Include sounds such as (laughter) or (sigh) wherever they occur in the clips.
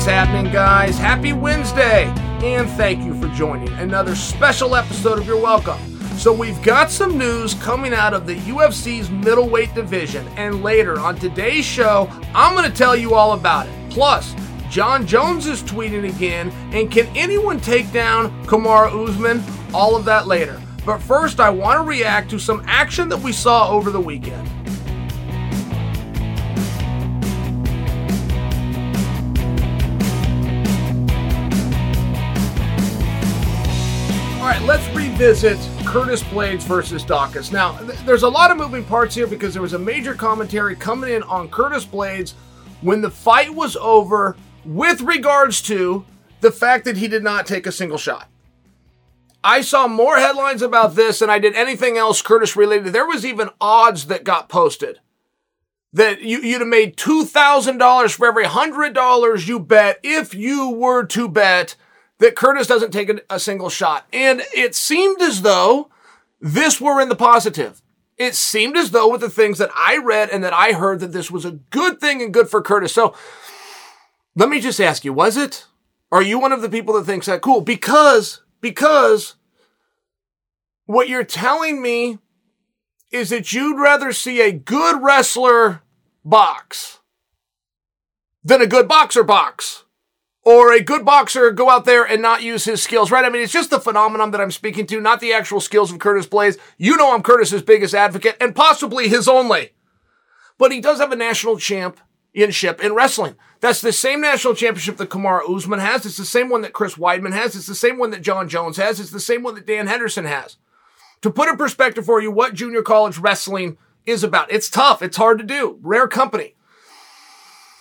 What's happening, guys? Happy Wednesday, and thank you for joining another special episode of You're Welcome. So, we've got some news coming out of the UFC's middleweight division, and later on today's show, I'm going to tell you all about it. Plus, Jon Jones is tweeting again, and can anyone take down Kamaru Usman? All of that later. But first, I want to react to some action that we saw over the weekend. Revisit Curtis Blaydes versus Daukaus. Now, th- there's a lot of moving parts here because there was a major commentary coming in on Curtis Blaydes when the fight was over with regards to the fact that he did not take a single shot. I saw more headlines about this than I did anything else Curtis related. There was even odds that got posted that you, you'd have made $2,000 for every $100 you bet if you were to bet that Curtis doesn't take a, a single shot. And it seemed as though this were in the positive. It seemed as though with the things that I read and that I heard that this was a good thing and good for Curtis. So let me just ask you, was it? Are you one of the people that thinks that cool? Because, because what you're telling me is that you'd rather see a good wrestler box than a good boxer box or a good boxer go out there and not use his skills, right? I mean, it's just the phenomenon that I'm speaking to, not the actual skills of Curtis Blaydes. You know I'm Curtis's biggest advocate and possibly his only. But he does have a national championship in wrestling. That's the same national championship that Kamaru Usman has. It's the same one that Chris Weidman has. It's the same one that Jon Jones has. It's the same one that Dan Henderson has. To put in perspective for you what junior college wrestling is about, it's tough. It's hard to do. Rare company.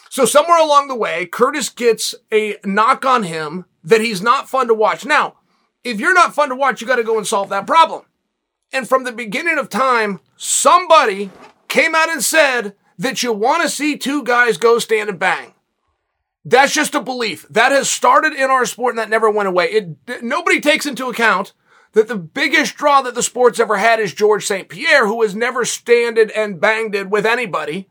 So somewhere along the way, Curtis gets a knock on him that he's not fun to watch. Now, if you're not fun to watch, you got to go and solve that problem. And from the beginning of time, somebody came out and said that you want to see two guys go stand and bang. That's just a belief. That has started in our sport and that never went away. It, nobody takes into account that the biggest draw that the sport's ever had is George St. Pierre, who has never standed and banged it with anybody.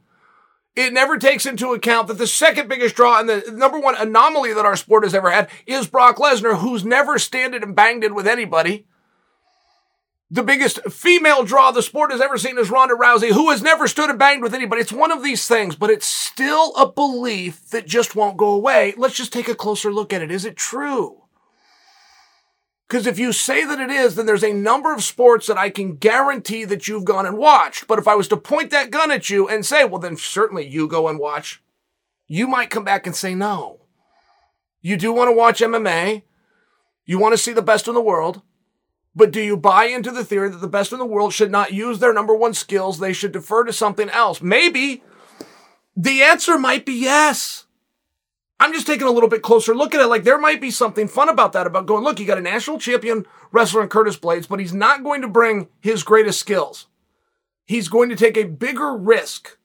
It never takes into account that the second biggest draw and the number one anomaly that our sport has ever had is Brock Lesnar, who's never standed and banged it with anybody. The biggest female draw the sport has ever seen is Ronda Rousey, who has never stood and banged with anybody. It's one of these things, but it's still a belief that just won't go away. Let's just take a closer look at it. Is it true? Because if you say that it is, then there's a number of sports that I can guarantee that you've gone and watched. But if I was to point that gun at you and say, well, then certainly you go and watch, you might come back and say no. You do want to watch MMA. You want to see the best in the world. But do you buy into the theory that the best in the world should not use their number one skills? They should defer to something else. Maybe the answer might be yes. I'm just taking a little bit closer look at it. Like there might be something fun about that, about going, look, you got a national champion wrestler in Curtis Blaydes, but he's not going to bring his greatest skills. He's going to take a bigger risk.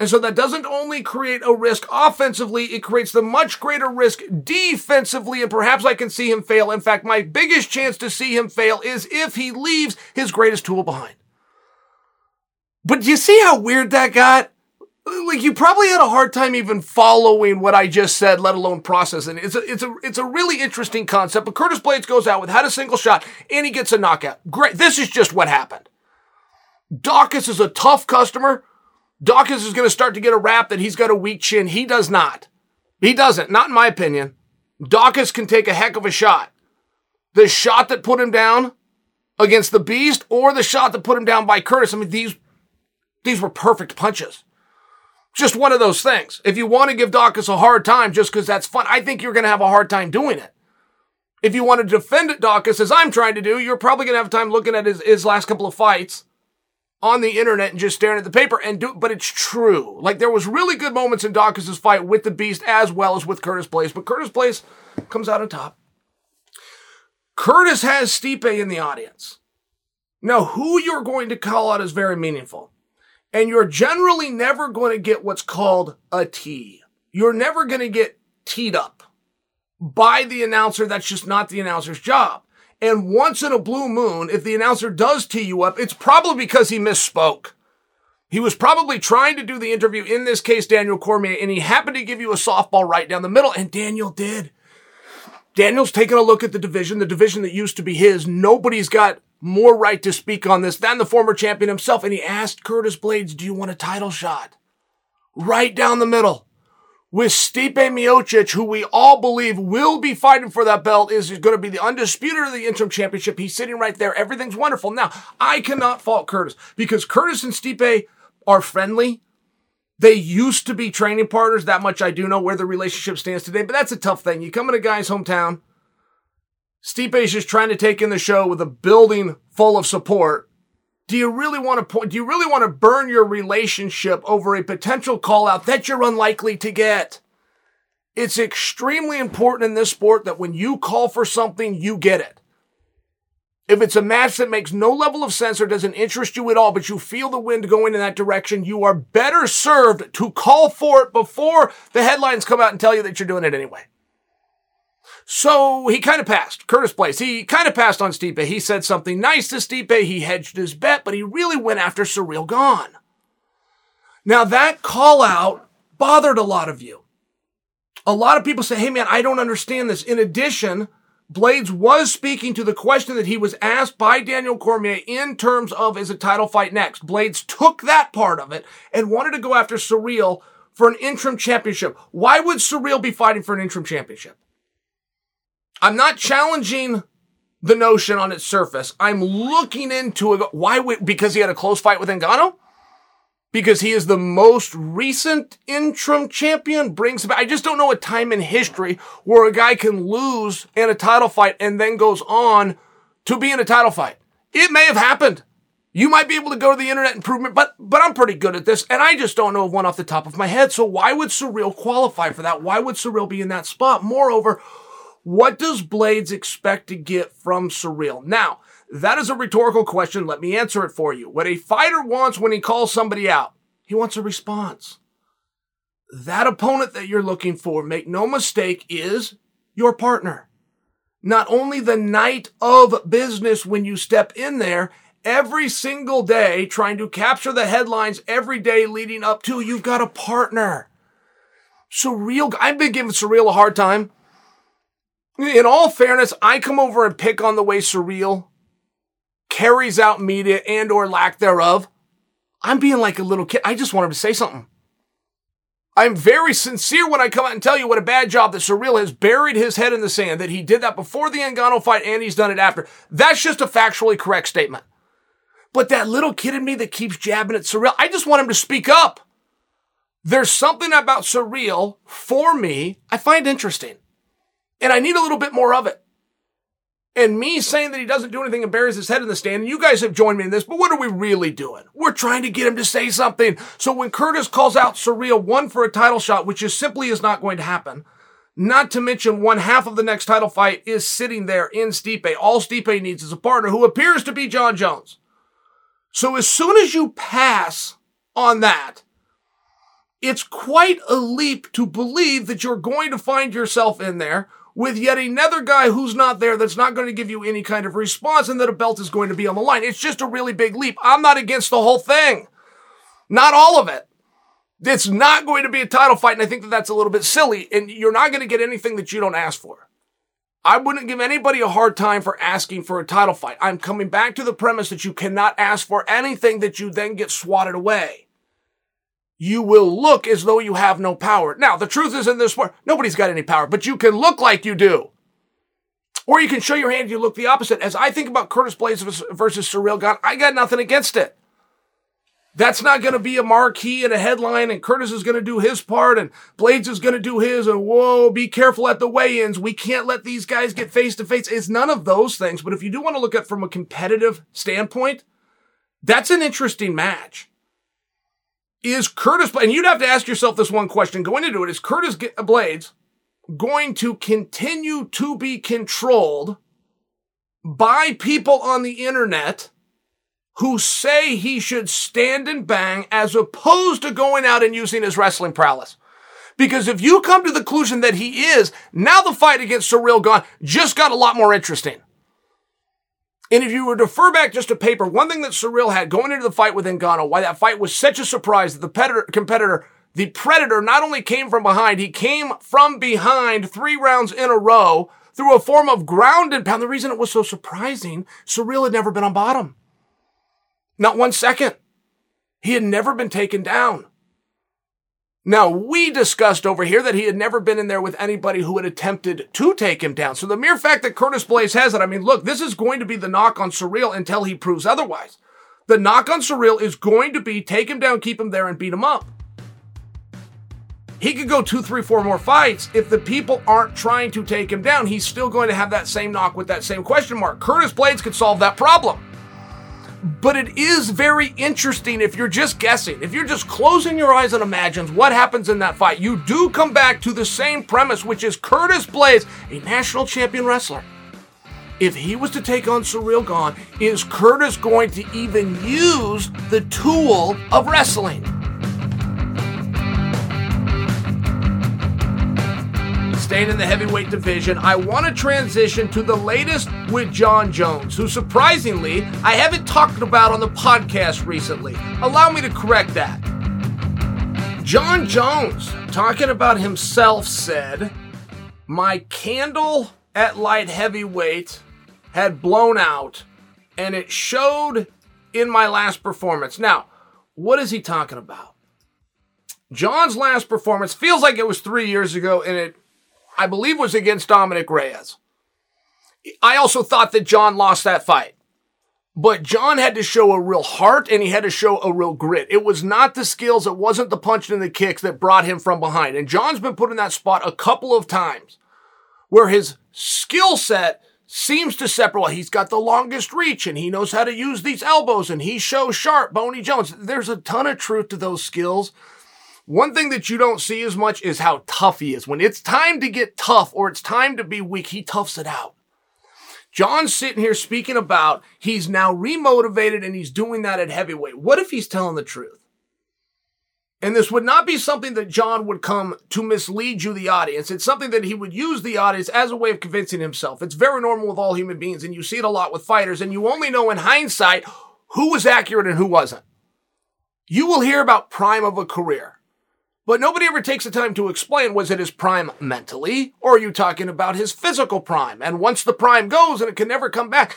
And so that doesn't only create a risk offensively, it creates the much greater risk defensively, and perhaps I can see him fail. In fact, my biggest chance to see him fail is if he leaves his greatest tool behind. But do you see how weird that got? Like you probably had a hard time even following what I just said, let alone processing. It's a it's a it's a really interesting concept. But Curtis Blaydes goes out with had a single shot and he gets a knockout. Great. This is just what happened. Daukaus is a tough customer. Daukaus is going to start to get a rap that he's got a weak chin. He does not. He doesn't. Not in my opinion. Daukaus can take a heck of a shot. The shot that put him down against the Beast, or the shot that put him down by Curtis. I mean, these these were perfect punches just one of those things. If you want to give Daukaus a hard time just because that's fun, I think you're going to have a hard time doing it. If you want to defend it, Daukaus, as I'm trying to do, you're probably going to have time looking at his, his last couple of fights on the internet and just staring at the paper and do, but it's true. Like there was really good moments in Daukaus's fight with the Beast as well as with Curtis Blaydes, but Curtis Blaydes comes out on top. Curtis has Stipe in the audience. Now, who you're going to call out is very meaningful. And you're generally never going to get what's called a tee. You're never going to get teed up by the announcer. That's just not the announcer's job. And once in a blue moon, if the announcer does tee you up, it's probably because he misspoke. He was probably trying to do the interview, in this case, Daniel Cormier, and he happened to give you a softball right down the middle, and Daniel did. Daniel's taking a look at the division, the division that used to be his. Nobody's got more right to speak on this than the former champion himself. And he asked Curtis Blaydes, Do you want a title shot? Right down the middle. With Stipe Miocic, who we all believe will be fighting for that belt, is going to be the undisputed of the interim championship. He's sitting right there. Everything's wonderful. Now, I cannot fault Curtis because Curtis and Stipe are friendly. They used to be training partners. That much I do know where the relationship stands today, but that's a tough thing. You come in a guy's hometown. Stipe is just trying to take in the show with a building full of support. Do you really want to point? Do you really want to burn your relationship over a potential call out that you're unlikely to get? It's extremely important in this sport that when you call for something, you get it. If it's a match that makes no level of sense or doesn't interest you at all, but you feel the wind going in that direction, you are better served to call for it before the headlines come out and tell you that you're doing it anyway. So he kind of passed. Curtis Blaydes. He kind of passed on Stipe. He said something nice to Stipe. He hedged his bet, but he really went after Ciryl Gane. Now that call out bothered a lot of you. A lot of people say, hey man, I don't understand this. In addition, Blaydes was speaking to the question that he was asked by Daniel Cormier in terms of is a title fight next. Blaydes took that part of it and wanted to go after Ciryl for an interim championship. Why would Ciryl be fighting for an interim championship? I'm not challenging the notion on its surface. I'm looking into it. Why because he had a close fight with Ngannou? because he is the most recent interim champion brings about. I just don't know a time in history where a guy can lose in a title fight and then goes on to be in a title fight. It may have happened. You might be able to go to the internet improvement, but but I'm pretty good at this, and I just don't know of one off the top of my head. So why would Ciryl qualify for that? Why would Ciryl be in that spot? Moreover, what does Blaydes expect to get from Ciryl? Now, that is a rhetorical question. Let me answer it for you. What a fighter wants when he calls somebody out, he wants a response. That opponent that you're looking for, make no mistake, is your partner. Not only the night of business when you step in there, every single day trying to capture the headlines every day leading up to, you've got a partner. Ciryl, I've been giving Ciryl a hard time. In all fairness, I come over and pick on the way Ciryl carries out media and or lack thereof. I'm being like a little kid. I just want him to say something. I'm very sincere when I come out and tell you what a bad job that Ciryl has buried his head in the sand, that he did that before the Ngannou fight and he's done it after. That's just a factually correct statement. But that little kid in me that keeps jabbing at Ciryl, I just want him to speak up. There's something about Ciryl for me I find interesting. And I need a little bit more of it. And me saying that he doesn't do anything and buries his head in the stand, and you guys have joined me in this, but what are we really doing? We're trying to get him to say something. So when Curtis calls out Ciryl one for a title shot, which is simply is not going to happen, not to mention one half of the next title fight is sitting there in Stipe. All Stipe needs is a partner who appears to be Jon Jones. So as soon as you pass on that, it's quite a leap to believe that you're going to find yourself in there with yet another guy who's not there that's not going to give you any kind of response and that a belt is going to be on the line. It's just a really big leap. I'm not against the whole thing. Not all of it. It's not going to be a title fight, and I think that that's a little bit silly, and you're not going to get anything that you don't ask for. I wouldn't give anybody a hard time for asking for a title fight. I'm coming back to the premise that you cannot ask for anything that you then get swatted away you will look as though you have no power. Now, the truth is in this sport, nobody's got any power, but you can look like you do. Or you can show your hand, you look the opposite. As I think about Curtis Blaydes versus Ciryl Gane, I got nothing against it. That's not going to be a marquee and a headline, and Curtis is going to do his part, and Blaydes is going to do his, and whoa, be careful at the weigh-ins. We can't let these guys get face to face. It's none of those things. But if you do want to look at from a competitive standpoint, that's an interesting match is Curtis, and you'd have to ask yourself this one question going into it, is Curtis Blaydes going to continue to be controlled by people on the internet who say he should stand and bang as opposed to going out and using his wrestling prowess? Because if you come to the conclusion that he is, now the fight against Ciryl Gane just got a lot more interesting. And if you were to refer back just to paper, one thing that Ciryl had going into the fight with Ngannou, why that fight was such a surprise that the competitor, the Predator not only came from behind, he came from behind three rounds in a row through a form of ground and pound. The reason it was so surprising, Ciryl had never been on bottom. Not one second. He had never been taken down. Now, we discussed over here that he had never been in there with anybody who had attempted to take him down. So the mere fact that Curtis Blaydes has it, I mean, look, this is going to be the knock on Ciryl until he proves otherwise. The knock on Ciryl is going to be take him down, keep him there, and beat him up. He could go two, three, four more fights. If the people aren't trying to take him down, he's still going to have that same knock with that same question mark. Curtis Blaydes could solve that problem. But it is very interesting if you're just guessing, if you're just closing your eyes and imagines what happens in that fight. You do come back to the same premise, which is Curtis Blaydes, a national champion wrestler. If he was to take on Ciryl Gane, is Curtis going to even use the tool of wrestling? Staying in the heavyweight division, I want to transition to the latest with Jon Jones, who surprisingly I haven't talked about on the podcast recently. Allow me to correct that. Jon Jones, talking about himself, said, My candle at light heavyweight had blown out, and it showed in my last performance. Now, what is he talking about? Jon's last performance feels like it was three years ago, and it I believe was against Dominick Reyes. I also thought that Jon lost that fight. But Jon had to show a real heart and he had to show a real grit. It was not the skills, it wasn't the punching and the kicks that brought him from behind. And Jon's been put in that spot a couple of times where his skill set seems to separate. He's got the longest reach and he knows how to use these elbows and he shows sharp, Bony Jones. There's a ton of truth to those skills. One thing that you don't see as much is how tough he is. When it's time to get tough or it's time to be weak, he toughs it out. Jon's sitting here speaking about he's now remotivated and he's doing that at heavyweight. What if he's telling the truth? And this would not be something that Jon would come to mislead you, the audience. It's something that he would use the audience as a way of convincing himself. It's very normal with all human beings, and you see it a lot with fighters, and you only know in hindsight who was accurate and who wasn't. You will hear about prime of a career. But nobody ever takes the time to explain was it his prime mentally, or are you talking about his physical prime? And once the prime goes and it can never come back,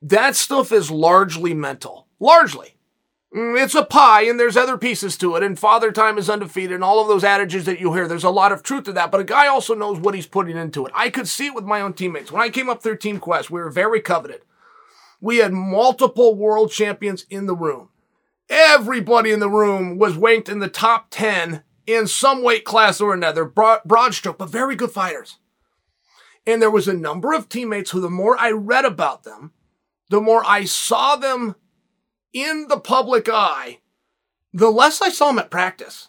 that stuff is largely mental. Largely. Mm, it's a pie and there's other pieces to it, and father time is undefeated, and all of those adages that you hear, there's a lot of truth to that, but a guy also knows what he's putting into it. I could see it with my own teammates. When I came up through Team Quest, we were very coveted. We had multiple world champions in the room. Everybody in the room was ranked in the top 10 in some weight class or another, broad, broad stroke, but very good fighters. And there was a number of teammates who, the more I read about them, the more I saw them in the public eye, the less I saw them at practice.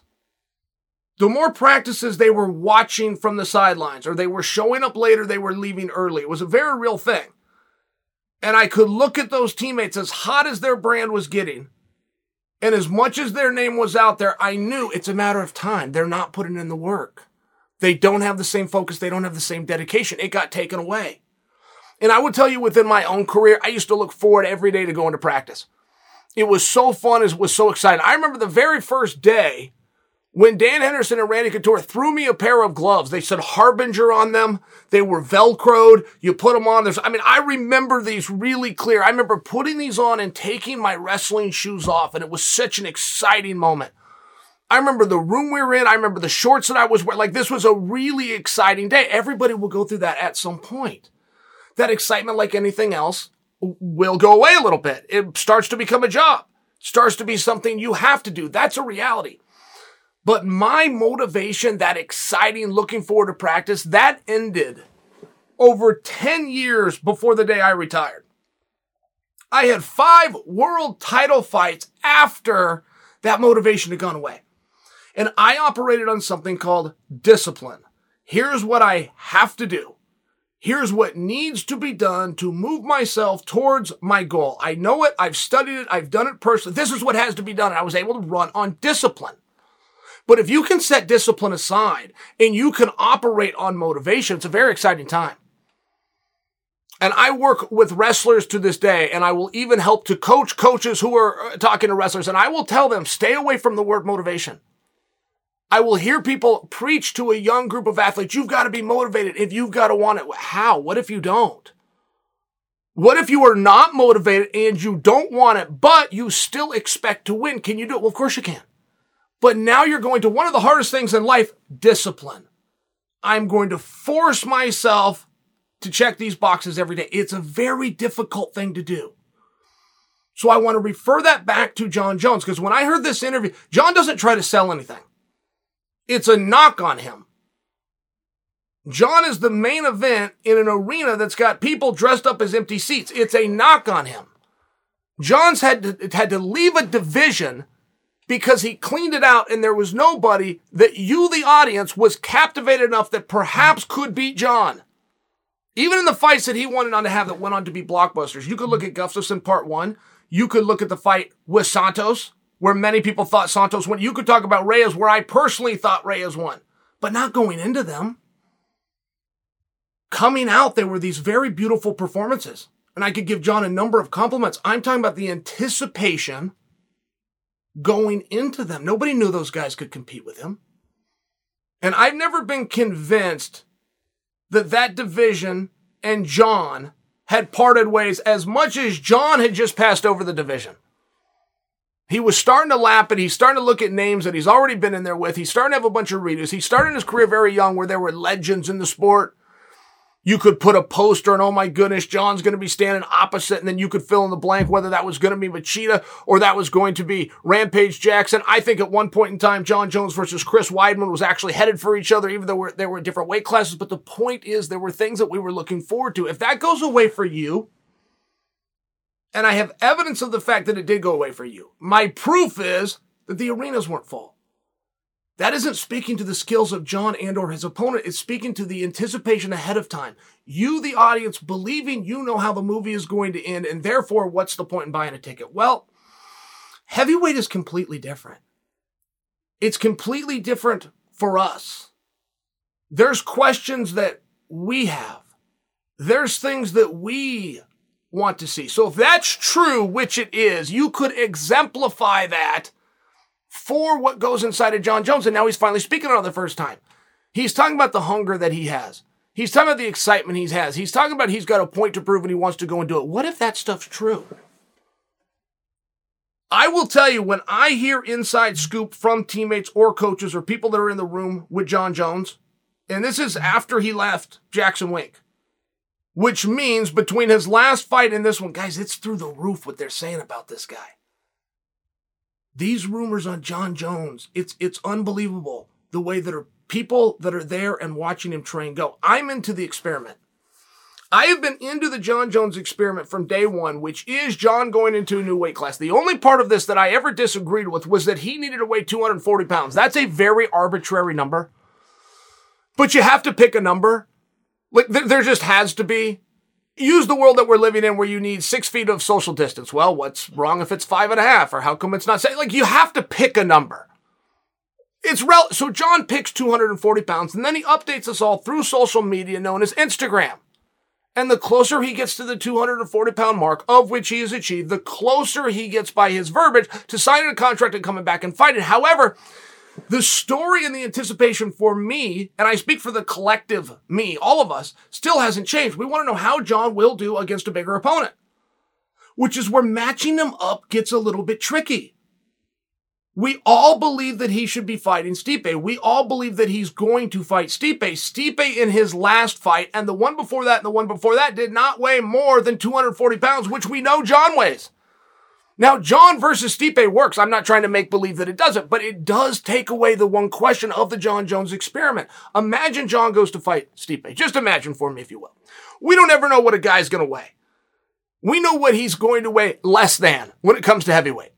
The more practices they were watching from the sidelines, or they were showing up later, they were leaving early. It was a very real thing. And I could look at those teammates as hot as their brand was getting and as much as their name was out there, I knew it's a matter of time. They're not putting in the work. They don't have the same focus. They don't have the same dedication. It got taken away. And I would tell you within my own career, I used to look forward every day to going to practice. It was so fun. It was so exciting. I remember the very first day when Dan Henderson and Randy Couture threw me a pair of gloves, they said Harbinger on them. They were Velcroed. You put them on. There's, I mean, I remember these really clear. I remember putting these on and taking my wrestling shoes off, and it was such an exciting moment. I remember the room we were in. I remember the shorts that I was wearing. Like, this was a really exciting day. Everybody will go through that at some point. That excitement, like anything else, will go away a little bit. It starts to become a job, starts to be something you have to do. That's a reality. But my motivation, that exciting looking forward to practice, that ended over 10 years before the day I retired. I had five world title fights after that motivation had gone away. And I operated on something called discipline. Here's what I have to do. Here's what needs to be done to move myself towards my goal. I know it. I've studied it. I've done it personally. This is what has to be done. I was able to run on discipline. But if you can set discipline aside and you can operate on motivation, it's a very exciting time. And I work with wrestlers to this day, and I will even help to coach coaches who are uh, talking to wrestlers, and I will tell them, stay away from the word motivation. I will hear people preach to a young group of athletes, you've got to be motivated if you've got to want it. How? What if you don't? What if you are not motivated and you don't want it, but you still expect to win? Can you do it? Well, of course you can. But now you're going to one of the hardest things in life, discipline. I'm going to force myself to check these boxes every day. It's a very difficult thing to do. So I want to refer that back to Jon Jones because when I heard this interview, Jon doesn't try to sell anything. It's a knock on him. Jon is the main event in an arena that's got people dressed up as empty seats. It's a knock on him. Jon's had to, had to leave a division because he cleaned it out and there was nobody that you, the audience, was captivated enough that perhaps could beat Jon. Even in the fights that he wanted on to have that went on to be blockbusters. You could look at Gustafsson part one. You could look at the fight with Santos, where many people thought Santos won. You could talk about Reyes, where I personally thought Reyes won, but not going into them coming out, there were these very beautiful performances. And I could give Jon a number of compliments. I'm talking about the anticipation going into them. Nobody knew those guys could compete with him. And I've never been convinced that that division and Jon had parted ways as much as Jon had just passed over the division. He was starting to lap it. He's starting to look at names that he's already been in there with. He's starting to have a bunch of readers. He started his career very young where there were legends in the sport you could put a poster and oh my goodness, Jon's going to be standing opposite and then you could fill in the blank whether that was going to be Machida or that was going to be Rampage Jackson. I think at one point in time, Jon Jones versus Chris Weidman was actually headed for each other, even though there were different weight classes. But the point is there were things that we were looking forward to. If that goes away for you, and I have evidence of the fact that it did go away for you, my proof is that the arenas weren't full. That isn't speaking to the skills of Jon and or his opponent. It's speaking to the anticipation ahead of time. You, the audience, believing you know how the movie is going to end, and therefore, what's the point in buying a ticket? Well, heavyweight is completely different. It's completely different for us. There's questions that we have. There's things that we want to see. So if that's true, which it is, you could exemplify that for what goes inside of Jon Jones. And now he's finally speaking on it the first time. He's talking about the hunger that he has. He's talking about the excitement he has. He's talking about he's got a point to prove and he wants to go and do it. What if that stuff's true? I will tell you when I hear inside scoop from teammates or coaches or people that are in the room with Jon Jones, and this is after he left Jackson Wink, which means between his last fight and this one, guys, it's through the roof what they're saying about this guy. These rumors on Jon Jones, it's it's unbelievable the way that are people that are there and watching him train go. I'm into the experiment. I have been into the Jon Jones experiment from day one, which is Jon going into a new weight class. The only part of this that I ever disagreed with was that he needed to weigh 240 pounds. That's a very arbitrary number. But you have to pick a number. Like, there just has to be use the world that we're living in where you need six feet of social distance. Well, what's wrong if it's five and a half? Or how come it's not? Like, you have to pick a number. It's rel- so Jon picks 240 pounds and then he updates us all through social media known as Instagram. And the closer he gets to the 240 pound mark, of which he has achieved, the closer he gets by his verbiage to signing a contract and coming back and fighting. However, the story and the anticipation for me, and I speak for the collective me, all of us, still hasn't changed. We want to know how Jon will do against a bigger opponent, which is where matching them up gets a little bit tricky. We all believe that he should be fighting Stipe. We all believe that he's going to fight Stipe. Stipe in his last fight and the one before that and the one before that did not weigh more than 240 pounds, which we know Jon weighs. Now, Jon versus Stipe works. I'm not trying to make believe that it doesn't, but it does take away the one question of the Jon Jones experiment. Imagine Jon goes to fight Stipe. Just imagine for me, if you will. We don't ever know what a guy's going to weigh. We know what he's going to weigh less than when it comes to heavyweight.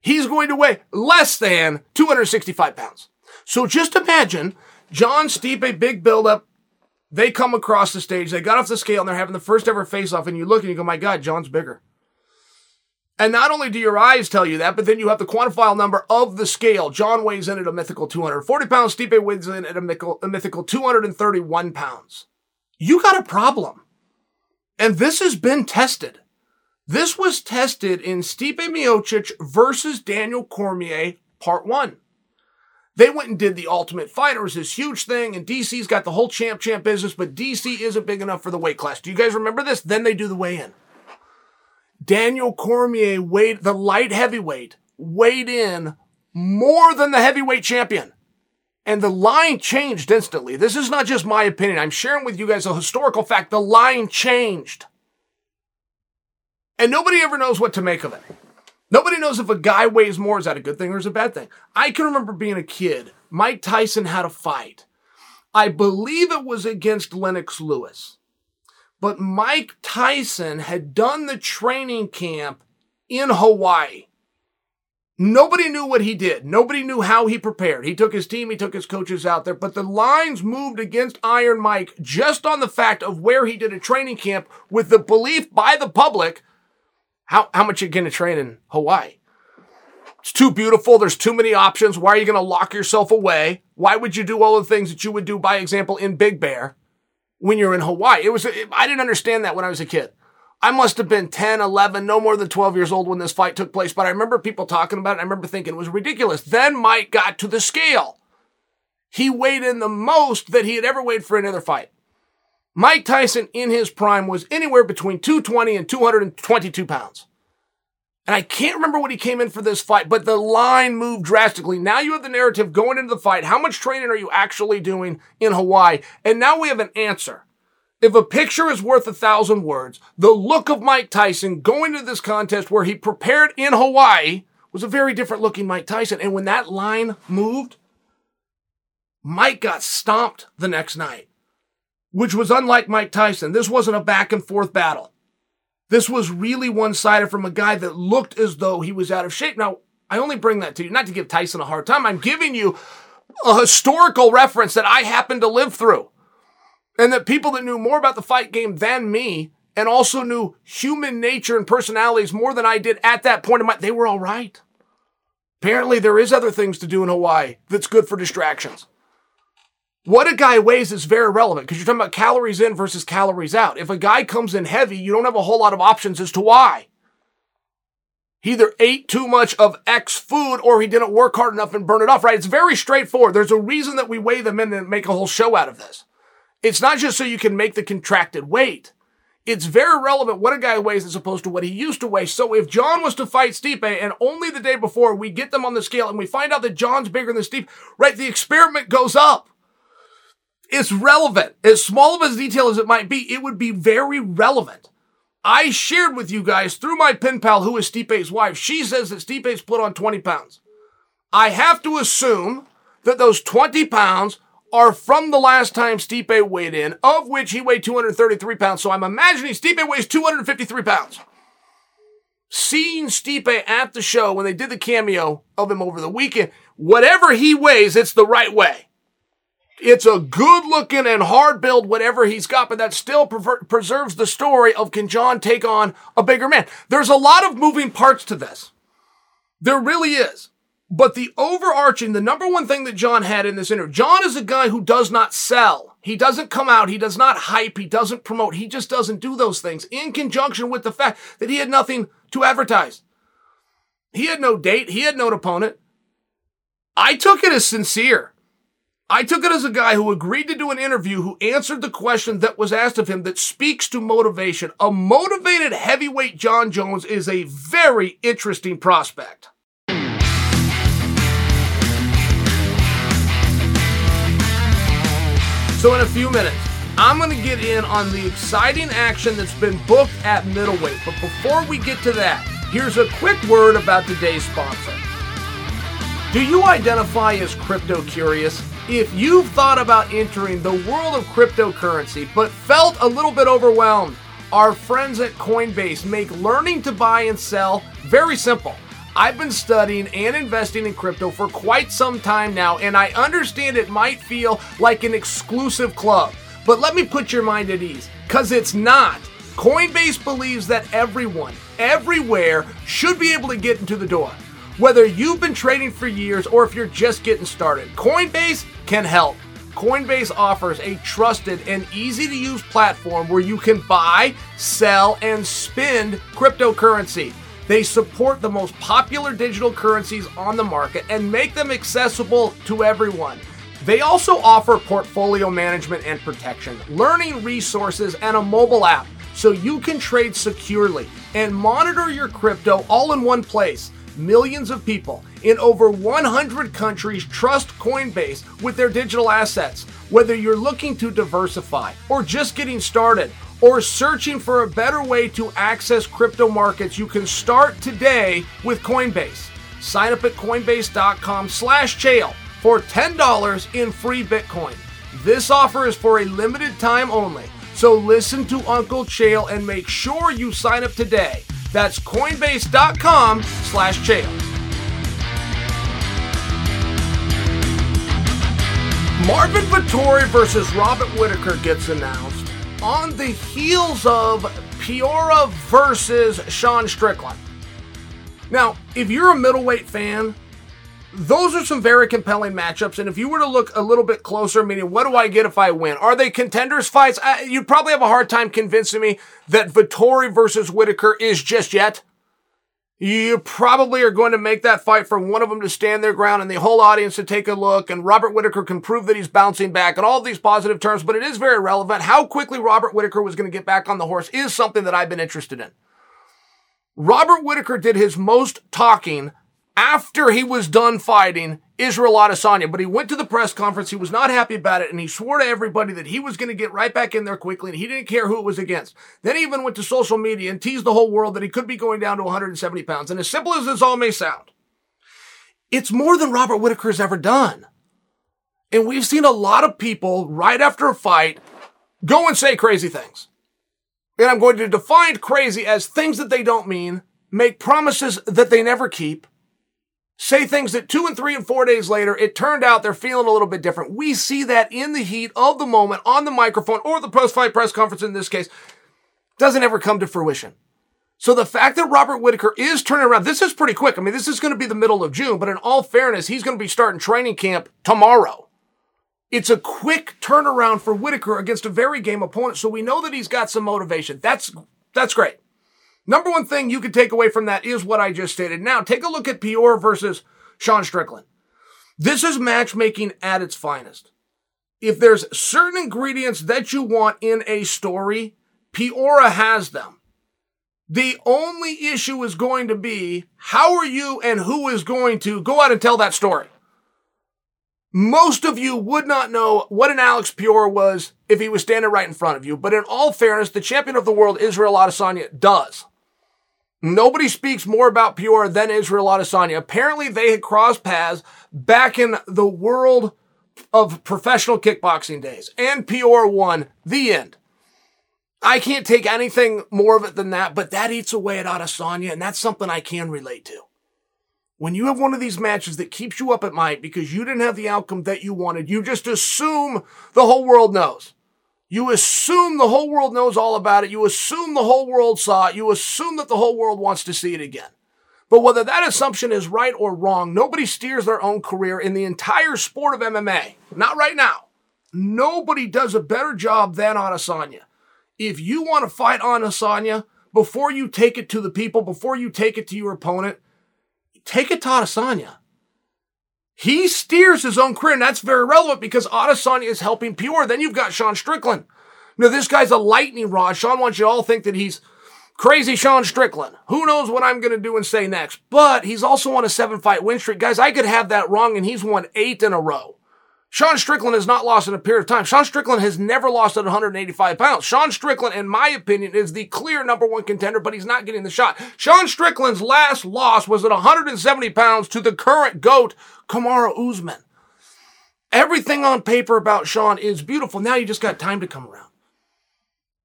He's going to weigh less than 265 pounds. So just imagine Jon Stipe, big buildup. They come across the stage. They got off the scale and they're having the first ever face off. And you look and you go, my God, Jon's bigger. And not only do your eyes tell you that, but then you have the quantifiable number of the scale. Jon weighs in at a mythical 240 pounds. Stipe weighs in at a mythical, a mythical 231 pounds. You got a problem. And this has been tested. This was tested in Stipe Miocic versus Daniel Cormier, part one. They went and did the Ultimate Fighter. Was this huge thing, and DC's got the whole champ champ business, but DC isn't big enough for the weight class. Do you guys remember this? Then they do the weigh in. Daniel Cormier weighed, the light heavyweight, weighed in more than the heavyweight champion. And the line changed instantly. This is not just my opinion. I'm sharing with you guys a historical fact. The line changed. And nobody ever knows what to make of it. Nobody knows if a guy weighs more, is that a good thing or is it a bad thing? I can remember being a kid. Mike Tyson had a fight. I believe it was against Lennox Lewis. But Mike Tyson had done the training camp in Hawaii. Nobody knew what he did. Nobody knew how he prepared. He took his team, he took his coaches out there, but the lines moved against Iron Mike just on the fact of where he did a training camp with the belief by the public how, how much you going to train in Hawaii? It's too beautiful. There's too many options. Why are you going to lock yourself away? Why would you do all the things that you would do, by example, in Big Bear when you're in Hawaii? It was, I didn't understand that when I was a kid. I must have been 10, 11, no more than 12 years old when this fight took place, but I remember people talking about it. I remember thinking it was ridiculous. Then Mike got to the scale. He weighed in the most that he had ever weighed for another fight. Mike Tyson in his prime was anywhere between 220 and 222 pounds. And I can't remember what he came in for this fight, but the line moved drastically. Now you have the narrative going into the fight. How much training are you actually doing in Hawaii? And now we have an answer. If a picture is worth a thousand words, the look of Mike Tyson going to this contest where he prepared in Hawaii was a very different looking Mike Tyson. And when that line moved, Mike got stomped the next night which was unlike Mike Tyson. This wasn't a back and forth battle. This was really one sided from a guy that looked as though he was out of shape. Now, I only bring that to you not to give Tyson a hard time. I'm giving you a historical reference that I happened to live through. And that people that knew more about the fight game than me and also knew human nature and personalities more than I did at that point in my, they were all right. Apparently there is other things to do in Hawaii that's good for distractions. What a guy weighs is very relevant because you're talking about calories in versus calories out. If a guy comes in heavy, you don't have a whole lot of options as to why. He either ate too much of X food or he didn't work hard enough and burn it off, right? It's very straightforward. There's a reason that we weigh them in and make a whole show out of this. It's not just so you can make the contracted weight. It's very relevant what a guy weighs as opposed to what he used to weigh. So if Jon was to fight Stipe and only the day before we get them on the scale and we find out that Jon's bigger than Stipe, right, the experiment goes up it's relevant. As small of a detail as it might be, it would be very relevant. I shared with you guys through my pen pal, who is Stipe's wife. She says that Stipe's put on 20 pounds. I have to assume that those 20 pounds are from the last time Stipe weighed in, of which he weighed 233 pounds. So I'm imagining Stipe weighs 253 pounds. Seeing Stipe at the show when they did the cameo of him over the weekend, whatever he weighs, it's the right way. It's a good looking and hard build, whatever he's got, but that still preserves the story of can Jon take on a bigger man? There's a lot of moving parts to this. There really is. But the overarching, the number one thing that Jon had in this interview, Jon is a guy who does not sell. He doesn't come out. He does not hype. He doesn't promote. He just doesn't do those things in conjunction with the fact that he had nothing to advertise. He had no date. He had no opponent. I took it as sincere. I took it as a guy who agreed to do an interview who answered the question that was asked of him that speaks to motivation. A motivated heavyweight Jon Jones is a very interesting prospect. So, in a few minutes, I'm going to get in on the exciting action that's been booked at middleweight. But before we get to that, here's a quick word about today's sponsor. Do you identify as crypto curious? If you've thought about entering the world of cryptocurrency but felt a little bit overwhelmed, our friends at Coinbase make learning to buy and sell very simple. I've been studying and investing in crypto for quite some time now, and I understand it might feel like an exclusive club. But let me put your mind at ease, because it's not. Coinbase believes that everyone, everywhere, should be able to get into the door. Whether you've been trading for years or if you're just getting started, Coinbase can help. Coinbase offers a trusted and easy to use platform where you can buy, sell, and spend cryptocurrency. They support the most popular digital currencies on the market and make them accessible to everyone. They also offer portfolio management and protection, learning resources, and a mobile app so you can trade securely and monitor your crypto all in one place. Millions of people in over 100 countries trust Coinbase with their digital assets. Whether you're looking to diversify or just getting started, or searching for a better way to access crypto markets, you can start today with Coinbase. Sign up at coinbase.com slash chael for $10 in free Bitcoin. This offer is for a limited time only, so listen to Uncle Chael and make sure you sign up today. That's coinbase.com slash chael. Marvin Vettori versus Robert Whitaker gets announced on the heels of Pereira versus Sean Strickland. Now, if you're a middleweight fan, those are some very compelling matchups. And if you were to look a little bit closer, meaning what do I get if I win? Are they contenders fights? Uh, you'd probably have a hard time convincing me that Vettori versus Whitaker is just yet. You probably are going to make that fight for one of them to stand their ground and the whole audience to take a look. And Robert Whitaker can prove that he's bouncing back and all these positive terms, but it is very relevant. How quickly Robert Whitaker was going to get back on the horse is something that I've been interested in. Robert Whitaker did his most talking after he was done fighting Israel Adesanya, but he went to the press conference. He was not happy about it, and he swore to everybody that he was going to get right back in there quickly, and he didn't care who it was against. Then he even went to social media and teased the whole world that he could be going down to 170 pounds. And as simple as this all may sound, it's more than Robert Whitaker has ever done. And we've seen a lot of people right after a fight go and say crazy things. And I'm going to define crazy as things that they don't mean, make promises that they never keep, say things that two and three and four days later, it turned out they're feeling a little bit different. We see that in the heat of the moment on the microphone or the post fight press conference in this case, doesn't ever come to fruition. So the fact that Robert Whitaker is turning around, this is pretty quick. I mean, this is going to be the middle of June, but in all fairness, he's going to be starting training camp tomorrow. It's a quick turnaround for Whitaker against a very game opponent, so we know that he's got some motivation. That's that's great. Number one thing you can take away from that is what I just stated. Now, take a look at Pereira versus Sean Strickland. This is matchmaking at its finest. If there's certain ingredients that you want in a story, Pereira has them. The only issue is going to be how are you and who is going to go out and tell that story? Most of you would not know what an Alex Pereira was if he was standing right in front of you, but in all fairness, the champion of the world, Israel Adesanya, does. Nobody speaks more about Pereira than Israel Adesanya. Apparently, they had crossed paths back in the world of professional kickboxing days, and Pereira won. The end. I can't take anything more of it than that, but that eats away at Adesanya, and that's something I can relate to. When you have one of these matches that keeps you up at night because you didn't have the outcome that you wanted, you just assume the whole world knows. You assume the whole world knows all about it. You assume the whole world saw it. You assume that the whole world wants to see it again. But whether that assumption is right or wrong, nobody steers their own career in the entire sport of MMA. Not right now. Nobody does a better job than Adesanya. If you want to fight Adesanya, before you take it to the people, before you take it to your opponent, take it to Adesanya. He steers his own career, and that's very relevant because Adesanya is helping Pure. Then you've got Sean Strickland. Now, this guy's a lightning rod. Sean wants you all think that he's crazy Sean Strickland. Who knows what I'm going to do and say next? But he's also on a seven fight win streak. Guys, I could have that wrong, and he's won eight in a row. Sean Strickland has not lost in a period of time. Sean Strickland has never lost at 185 pounds. Sean Strickland, in my opinion, is the clear number one contender, but he's not getting the shot. Sean Strickland's last loss was at 170 pounds to the current GOAT, Kamaru Usman. Everything on paper about Sean is beautiful. Now you just got time to come around.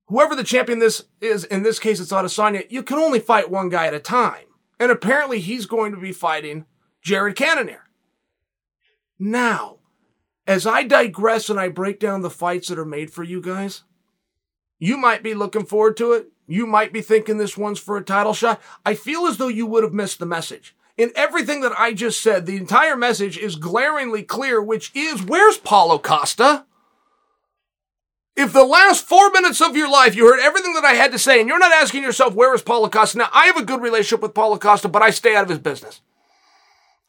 Whoever the champion this is, in this case it's Adesanya, you can only fight one guy at a time. And apparently he's going to be fighting Jared Cannonier. Now, as I digress and I break down the fights that are made for you guys, you might be looking forward to it. You might be thinking this one's for a title shot. I feel as though you would have missed the message. in everything that I just said, the entire message is glaringly clear, which is where's Paulo Costa? If the last four minutes of your life you heard everything that I had to say and you're not asking yourself, where is Paulo Costa? Now, I have a good relationship with Paulo Costa, but I stay out of his business.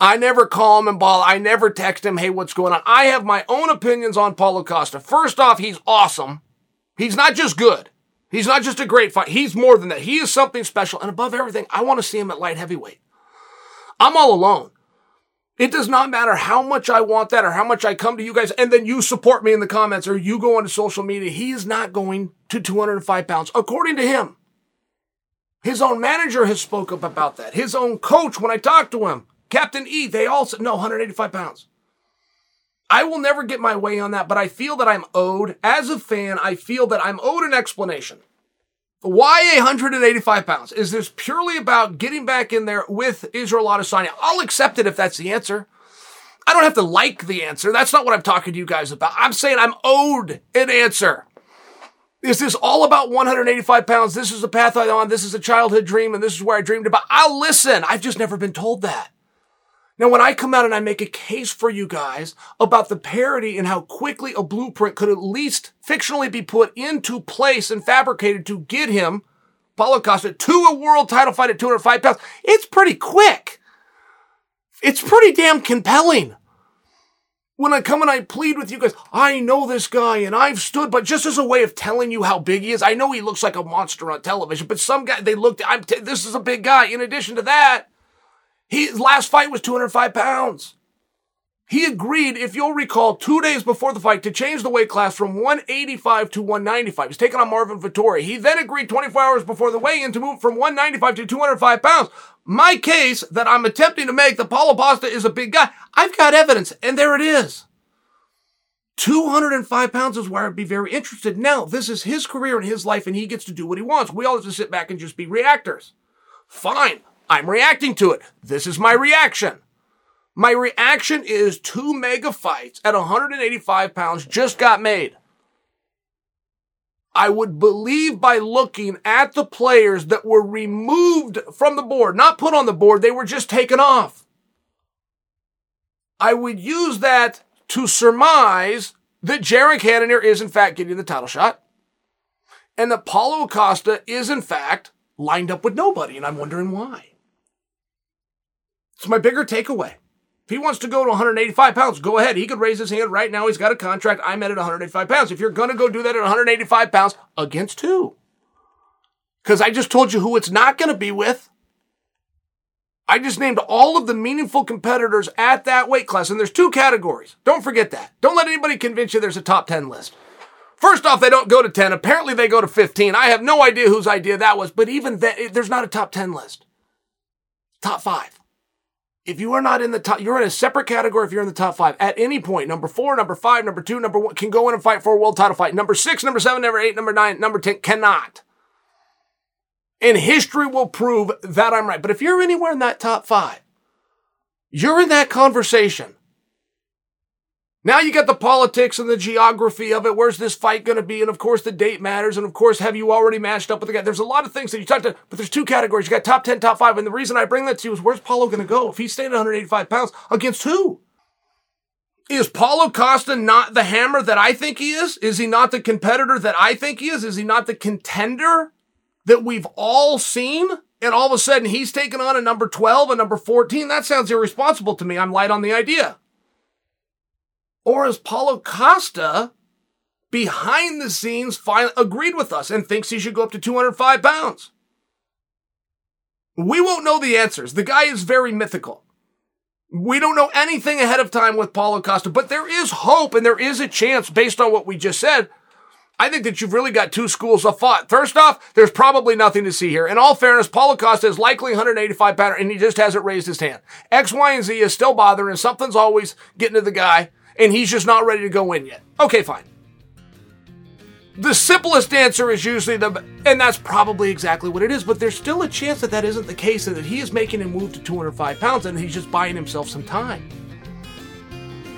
I never call him and ball. I never text him, hey, what's going on? I have my own opinions on Paulo Costa. First off, he's awesome. He's not just good. He's not just a great fight. He's more than that. He is something special. And above everything, I want to see him at light heavyweight. I'm all alone. It does not matter how much I want that or how much I come to you guys and then you support me in the comments or you go onto social media. He is not going to 205 pounds, according to him. His own manager has spoke up about that. His own coach, when I talked to him, Captain E, they all said, no, 185 pounds. I will never get my way on that, but I feel that I'm owed, as a fan, I feel that I'm owed an explanation. Why 185 pounds? Is this purely about getting back in there with Israel Adesanya? I'll accept it if that's the answer. I don't have to like the answer. That's not what I'm talking to you guys about. I'm saying I'm owed an answer. Is this all about 185 pounds? This is the path I'm on. This is a childhood dream, and this is where I dreamed about. I'll listen. I've just never been told that. Now, when I come out and I make a case for you guys about the parody and how quickly a blueprint could at least fictionally be put into place and fabricated to get him, Paulo Costa, to a world title fight at 205 pounds, it's pretty quick. It's pretty damn compelling. When I come and I plead with you guys, I know this guy and I've stood, but just as a way of telling you how big he is, I know he looks like a monster on television, but some guy, they looked, I'm, t- this is a big guy. In addition to that, his last fight was 205 pounds. He agreed, if you'll recall, two days before the fight to change the weight class from 185 to 195. He's taking on Marvin Vettori. He then agreed 24 hours before the weigh-in to move from 195 to 205 pounds. My case that I'm attempting to make that Paulo Costa is a big guy, I've got evidence, and there it is. 205 pounds is where I'd be very interested. Now, this is his career and his life, and he gets to do what he wants. We all have to sit back and just be reactors. Fine. I'm reacting to it. This is my reaction. My reaction is two mega fights at 185 pounds just got made. I would believe by looking at the players that were removed from the board, not put on the board, they were just taken off. I would use that to surmise that Jared Cannonier is in fact getting the title shot and that Paulo Acosta is in fact lined up with nobody, and I'm wondering why. It's my bigger takeaway. If he wants to go to 185 pounds, go ahead. He could raise his hand right now. He's got a contract. I'm at 185 pounds. If you're going to go do that at 185 pounds, against who? Because I just told you who it's not going to be with. I just named all of the meaningful competitors at that weight class, and there's two categories. Don't forget that. Don't let anybody convince you there's a top 10 list. First off, they don't go to 10. Apparently, they go to 15. I have no idea whose idea that was, but even that, there's not a top 10 list. Top five if you are not in the top, you're in a separate category if you're in the top five at any point. Number four, number five, number two, number one can go in and fight for a world title fight. Number six, number seven, number eight, number nine, number 10 cannot. And history will prove that I'm right. But if you're anywhere in that top five, you're in that conversation. Now you got the politics and the geography of it. Where's this fight going to be? And of course, the date matters. And of course, have you already matched up with the guy? There's a lot of things that you talked to, but there's two categories. You got top 10, top five. And the reason I bring that to you is where's Paulo going to go? If he's staying at 185 pounds, against who? Is Paulo Costa not the hammer that I think he is? Is he not the competitor that I think he is? Is he not the contender that we've all seen? And all of a sudden he's taking on a number 12, a number 14. That sounds irresponsible to me. I'm light on the idea. Or is Paulo Costa behind the scenes finally agreed with us and thinks he should go up to 205 pounds? We won't know the answers. The guy is very mythical. We don't know anything ahead of time with Paulo Costa, but there is hope and there is a chance based on what we just said. I think that you've really got two schools of thought. First off, there's probably nothing to see here. In all fairness, Paulo Costa is likely 185 pounder and he just hasn't raised his hand. X, Y, and Z is still bothering. and Something's always getting to the guy and he's just not ready to go in yet. Okay, fine. The simplest answer is usually the, and that's probably exactly what it is, but there's still a chance that that isn't the case and that he is making a move to 205 pounds and he's just buying himself some time.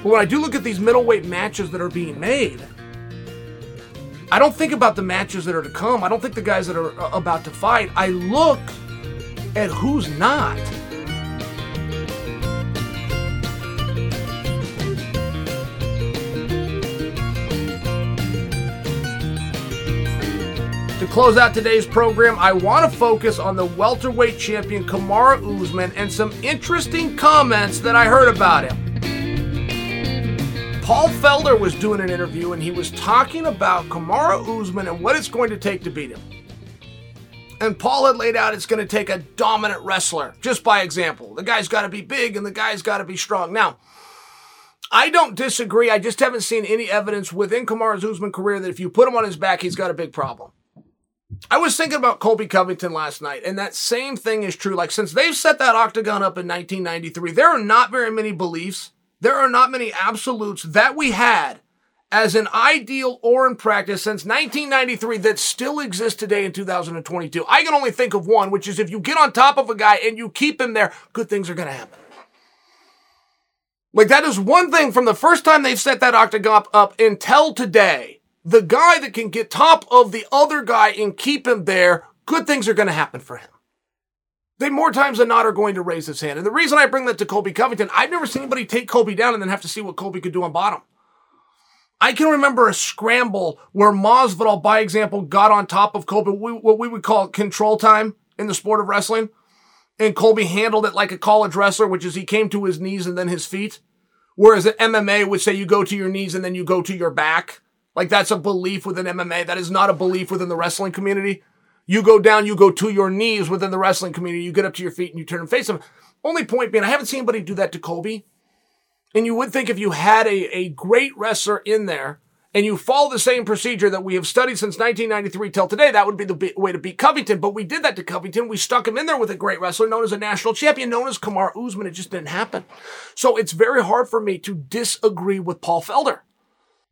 But when I do look at these middleweight matches that are being made, I don't think about the matches that are to come. I don't think the guys that are about to fight. I look at who's not. Close out today's program, I want to focus on the welterweight champion Kamaru Usman and some interesting comments that I heard about him. Paul Felder was doing an interview and he was talking about Kamaru Usman and what it's going to take to beat him. And Paul had laid out it's going to take a dominant wrestler, just by example. The guy's got to be big and the guy's got to be strong. Now, I don't disagree. I just haven't seen any evidence within Kamaru Usman's career that if you put him on his back, he's got a big problem. I was thinking about Colby Covington last night, and that same thing is true. Like, since they've set that octagon up in 1993, there are not very many beliefs there are not many absolutes that we had as an ideal or in practice since 1993 that still exists today in 2022. I can only think of one, which is if you get on top of a guy and you keep him there, good things are going to happen. Like that is one thing from the first time they've set that octagon up until today. The guy that can get top of the other guy and keep him there, good things are going to happen for him they more times than not are going to raise his hand. And the reason I bring that to Colby Covington, I've never seen anybody take Colby down and then have to see what Colby could do on bottom. I can remember a scramble where Masvidal, by example, got on top of Colby, what we would call control time in the sport of wrestling. And Colby handled it like a college wrestler, which is he came to his knees and then his feet. Whereas an MMA would say you go to your knees and then you go to your back. Like that's a belief within MMA. That is not a belief within the wrestling community. You go down, you go to your knees within the wrestling community. You get up to your feet and you turn and face them. Only point being, I haven't seen anybody do that to Colby. And you would think if you had a, a great wrestler in there and you follow the same procedure that we have studied since 1993 till today, that would be the way to beat Covington. But we did that to Covington. We stuck him in there with a great wrestler known as a national champion, known as Kamaru Usman. It just didn't happen. So it's very hard for me to disagree with Paul Felder.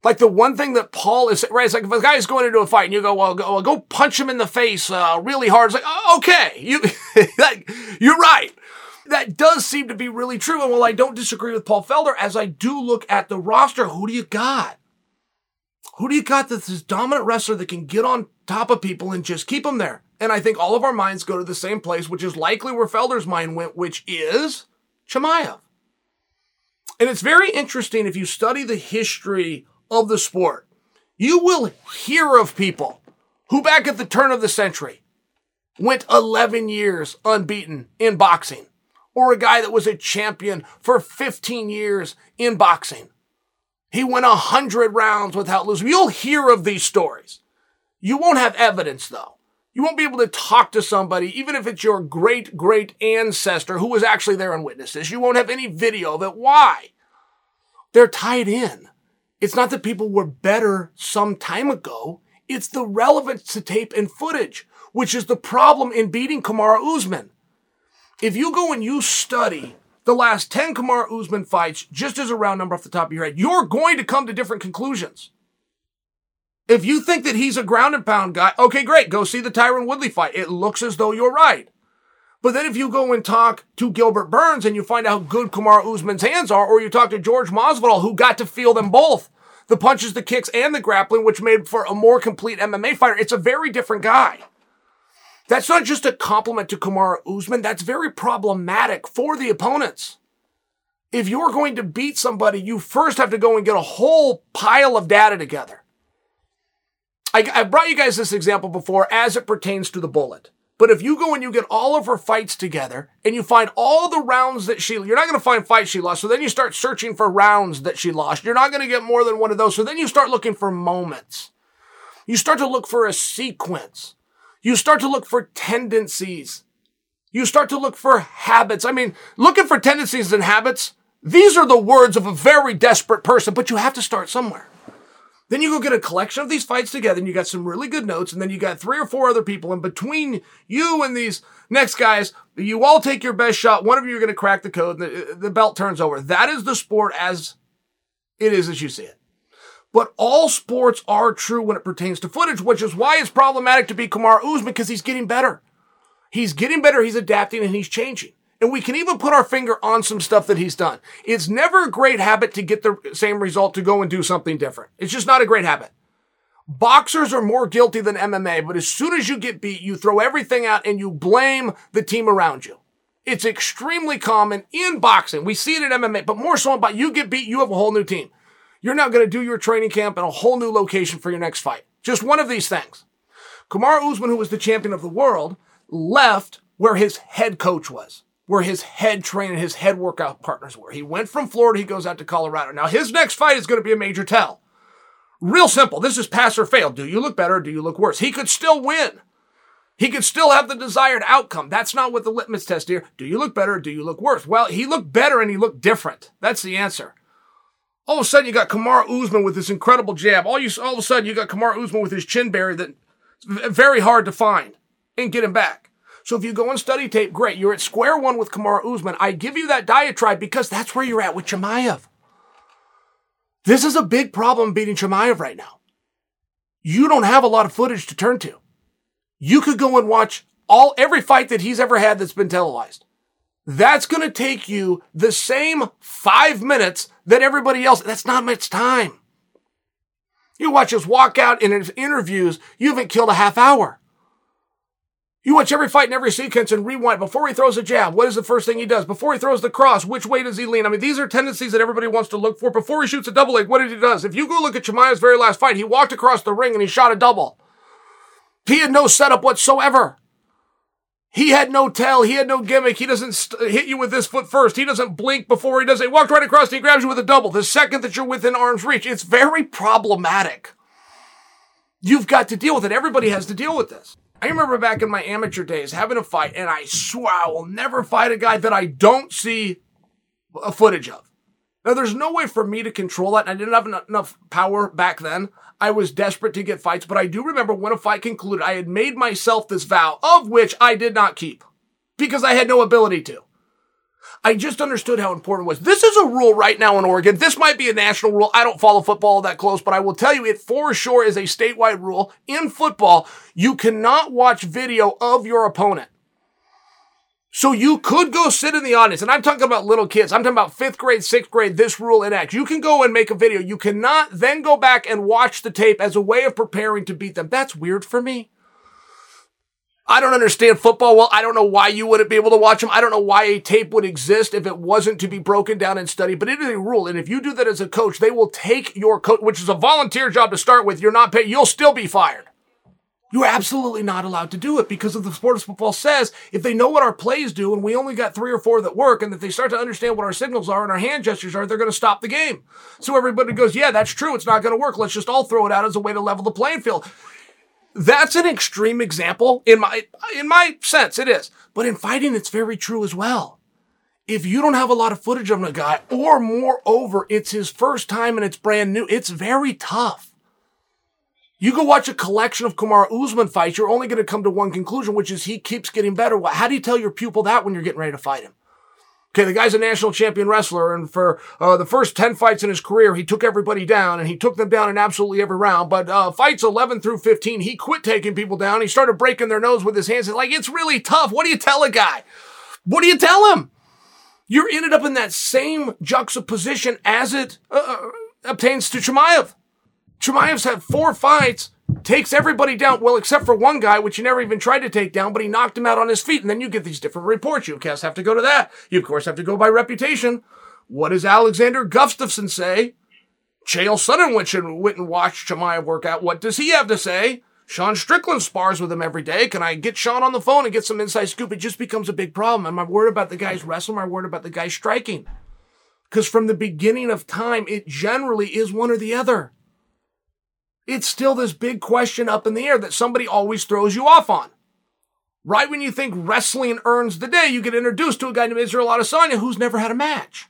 Like the one thing that Paul is right, it's like if a guy is going into a fight and you go, well, go, well, go punch him in the face uh, really hard. It's like, oh, okay, you, (laughs) you're right. That does seem to be really true. And while I don't disagree with Paul Felder, as I do look at the roster, who do you got? Who do you got that's this dominant wrestler that can get on top of people and just keep them there? And I think all of our minds go to the same place, which is likely where Felder's mind went, which is Chimaev. And it's very interesting if you study the history of the sport. You will hear of people who back at the turn of the century went 11 years unbeaten in boxing, or a guy that was a champion for 15 years in boxing. He went 100 rounds without losing. You'll hear of these stories. You won't have evidence though. You won't be able to talk to somebody, even if it's your great great ancestor who was actually there and witnessed this. You won't have any video of it. Why? They're tied in. It's not that people were better some time ago. It's the relevance to tape and footage, which is the problem in beating Kamaru Usman. If you go and you study the last 10 Kamaru Usman fights, just as a round number off the top of your head, you're going to come to different conclusions. If you think that he's a ground and pound guy, okay, great. Go see the Tyron Woodley fight. It looks as though you're right. But then if you go and talk to Gilbert Burns and you find out how good Kamaru Usman's hands are, or you talk to George Masvidal, who got to feel them both, the punches, the kicks, and the grappling, which made for a more complete MMA fighter, it's a very different guy. That's not just a compliment to Kamaru Usman. That's very problematic for the opponents. If you're going to beat somebody, you first have to go and get a whole pile of data together. I, I brought you guys this example before as it pertains to the bullet. But if you go and you get all of her fights together and you find all the rounds that she, you're not going to find fights she lost. So then you start searching for rounds that she lost. You're not going to get more than one of those. So then you start looking for moments. You start to look for a sequence. You start to look for tendencies. You start to look for habits. I mean, looking for tendencies and habits, these are the words of a very desperate person, but you have to start somewhere. Then you go get a collection of these fights together and you got some really good notes. And then you got three or four other people. And between you and these next guys, you all take your best shot. One of you are going to crack the code and the, the belt turns over. That is the sport as it is as you see it. But all sports are true when it pertains to footage, which is why it's problematic to be Kamaru Usman because he's getting better. He's getting better, he's adapting, and he's changing. And we can even put our finger on some stuff that he's done. It's never a great habit to get the same result to go and do something different. It's just not a great habit. Boxers are more guilty than MMA, but as soon as you get beat, you throw everything out and you blame the team around you. It's extremely common in boxing. We see it in MMA, but more so about you get beat, you have a whole new team. You're now going to do your training camp in a whole new location for your next fight. Just one of these things. Kamaru Usman, who was the champion of the world, left where his head coach was, where his head trainer, his head workout partners were. He went from Florida, he goes out to Colorado. Now his next fight is going to be a major tell. Real simple. This is pass or fail. Do you look better or do you look worse? He could still win. He could still have the desired outcome. That's not what the litmus test here. Do you look better or do you look worse? Well, he looked better and he looked different. That's the answer. All of a sudden, you got Kamaru Usman with this incredible jab. All you, all of a sudden, you got Kamaru Usman with his chin barrier that very hard to find and get him back. So if you go and study tape, great. You're at square one with Kamaru Usman. I give you that diatribe because that's where you're at with Chimaev. This is a big problem beating Chimaev right now. You don't have a lot of footage to turn to. You could go and watch all every fight that he's ever had that's been televised. That's going to take you the same five minutes that everybody else. That's not much time. You watch his walkout in his interviews, you haven't killed a half hour. You watch every fight and every sequence and rewind before he throws a jab. What is the first thing he does? Before he throws the cross, which way does he lean? I mean, these are tendencies that everybody wants to look for. Before he shoots a double leg, what did he does? If you go look at Chimaev's very last fight, he walked across the ring and he shot a double. He had no setup whatsoever. He had no tell. He had no gimmick. He doesn't st- hit you with this foot first. He doesn't blink before he does it. He walked right across and he grabs you with a double. The second that you're within arm's reach, it's very problematic. You've got to deal with it. Everybody has to deal with this. I remember back in my amateur days having a fight, and I swear I will never fight a guy that I don't see a footage of. Now, there's no way for me to control that. I didn't have enough power back then. I was desperate to get fights, but I do remember when a fight concluded, I had made myself this vow, of which I did not keep because I had no ability to. I just understood how important it was. This is a rule right now in Oregon. This might be a national rule. I don't follow football that close, but I will tell you it for sure is a statewide rule. In football, you cannot watch video of your opponent. So you could go sit in the audience, and I'm talking about little kids. I'm talking about fifth grade, sixth grade, this rule in enacts. You can go and make a video. You cannot then go back and watch the tape as a way of preparing to beat them. That's weird for me. I don't understand football well. I don't know why you wouldn't be able to watch them. I don't know why a tape would exist if it wasn't to be broken down and studied, but it is a rule. And if you do that as a coach, they will take your coach, which is a volunteer job to start with. You're not paid. You'll still be fired. You're absolutely not allowed to do it because of the sport of football says if they know what our plays do and we only got three or four that work and if they start to understand what our signals are and our hand gestures are, they're going to stop the game. So everybody goes, yeah, that's true. It's not going to work. Let's just all throw it out as a way to level the playing field. That's an extreme example in my, in my sense. It is. But in fighting, it's very true as well. If you don't have a lot of footage of a guy or moreover, it's his first time and it's brand new, it's very tough. You go watch a collection of Kamaru Usman fights, you're only going to come to one conclusion, which is he keeps getting better. How do you tell your pupil that when you're getting ready to fight him? Okay, the guy's a national champion wrestler, and for uh, the first 10 fights in his career, he took everybody down, and he took them down in absolutely every round. But uh, fights 11 through 15, he quit taking people down. He started breaking their nose with his hands. Like, it's really tough. What do you tell a guy? What do you tell him? You're ended up in that same juxtaposition as it uh, uh obtains to Chimaev. Chimaev's had four fights, takes everybody down, well, except for one guy, which he never even tried to take down, but he knocked him out on his feet. And then you get these different reports. You, of course, have to go to that. You, of course, have to go by reputation. What does Alexander Gustafsson say? Chael Sonnen went and, watched Chimaev work out. What does he have to say? Sean Strickland spars with him every day. Can I get Sean on the phone and get some inside scoop? It just becomes a big problem. Am I worried about the guy's wrestling? Am I worried about the guy striking? Because from the beginning of time, it generally is one or the other it's still this big question up in the air that somebody always throws you off on. Right when you think wrestling earns the day, you get introduced to a guy named Israel Adesanya who's never had a match.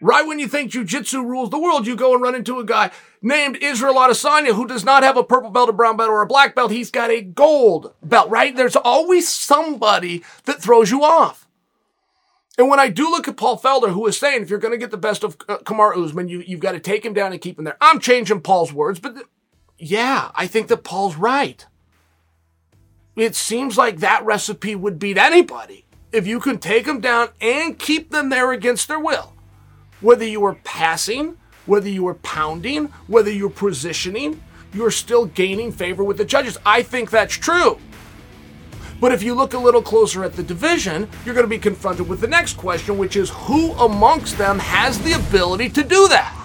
Right when you think jujitsu rules the world, you go and run into a guy named Israel Adesanya who does not have a purple belt, a brown belt, or a black belt. He's got a gold belt, right? There's always somebody that throws you off. And when I do look at Paul Felder, who is saying if you're going to get the best of uh, Kamaru Usman, you, you've got to take him down and keep him there. I'm changing Paul's words, but yeah, I think that Paul's right. It seems like that recipe would beat anybody if you can take them down and keep them there against their will. Whether you were passing, whether you were pounding, whether you're positioning, you're still gaining favor with the judges. I think that's true. But if you look a little closer at the division, you're going to be confronted with the next question, which is who amongst them has the ability to do that?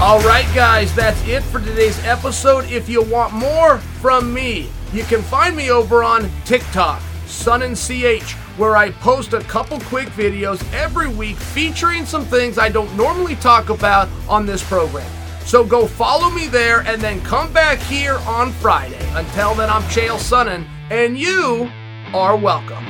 All right, guys, that's it for today's episode. If you want more from me, you can find me over on TikTok, Sun and CH, where I post a couple quick videos every week featuring some things I don't normally talk about on this program. So go follow me there and then come back here on Friday. Until then, I'm Chael Sonnen, and you are welcome.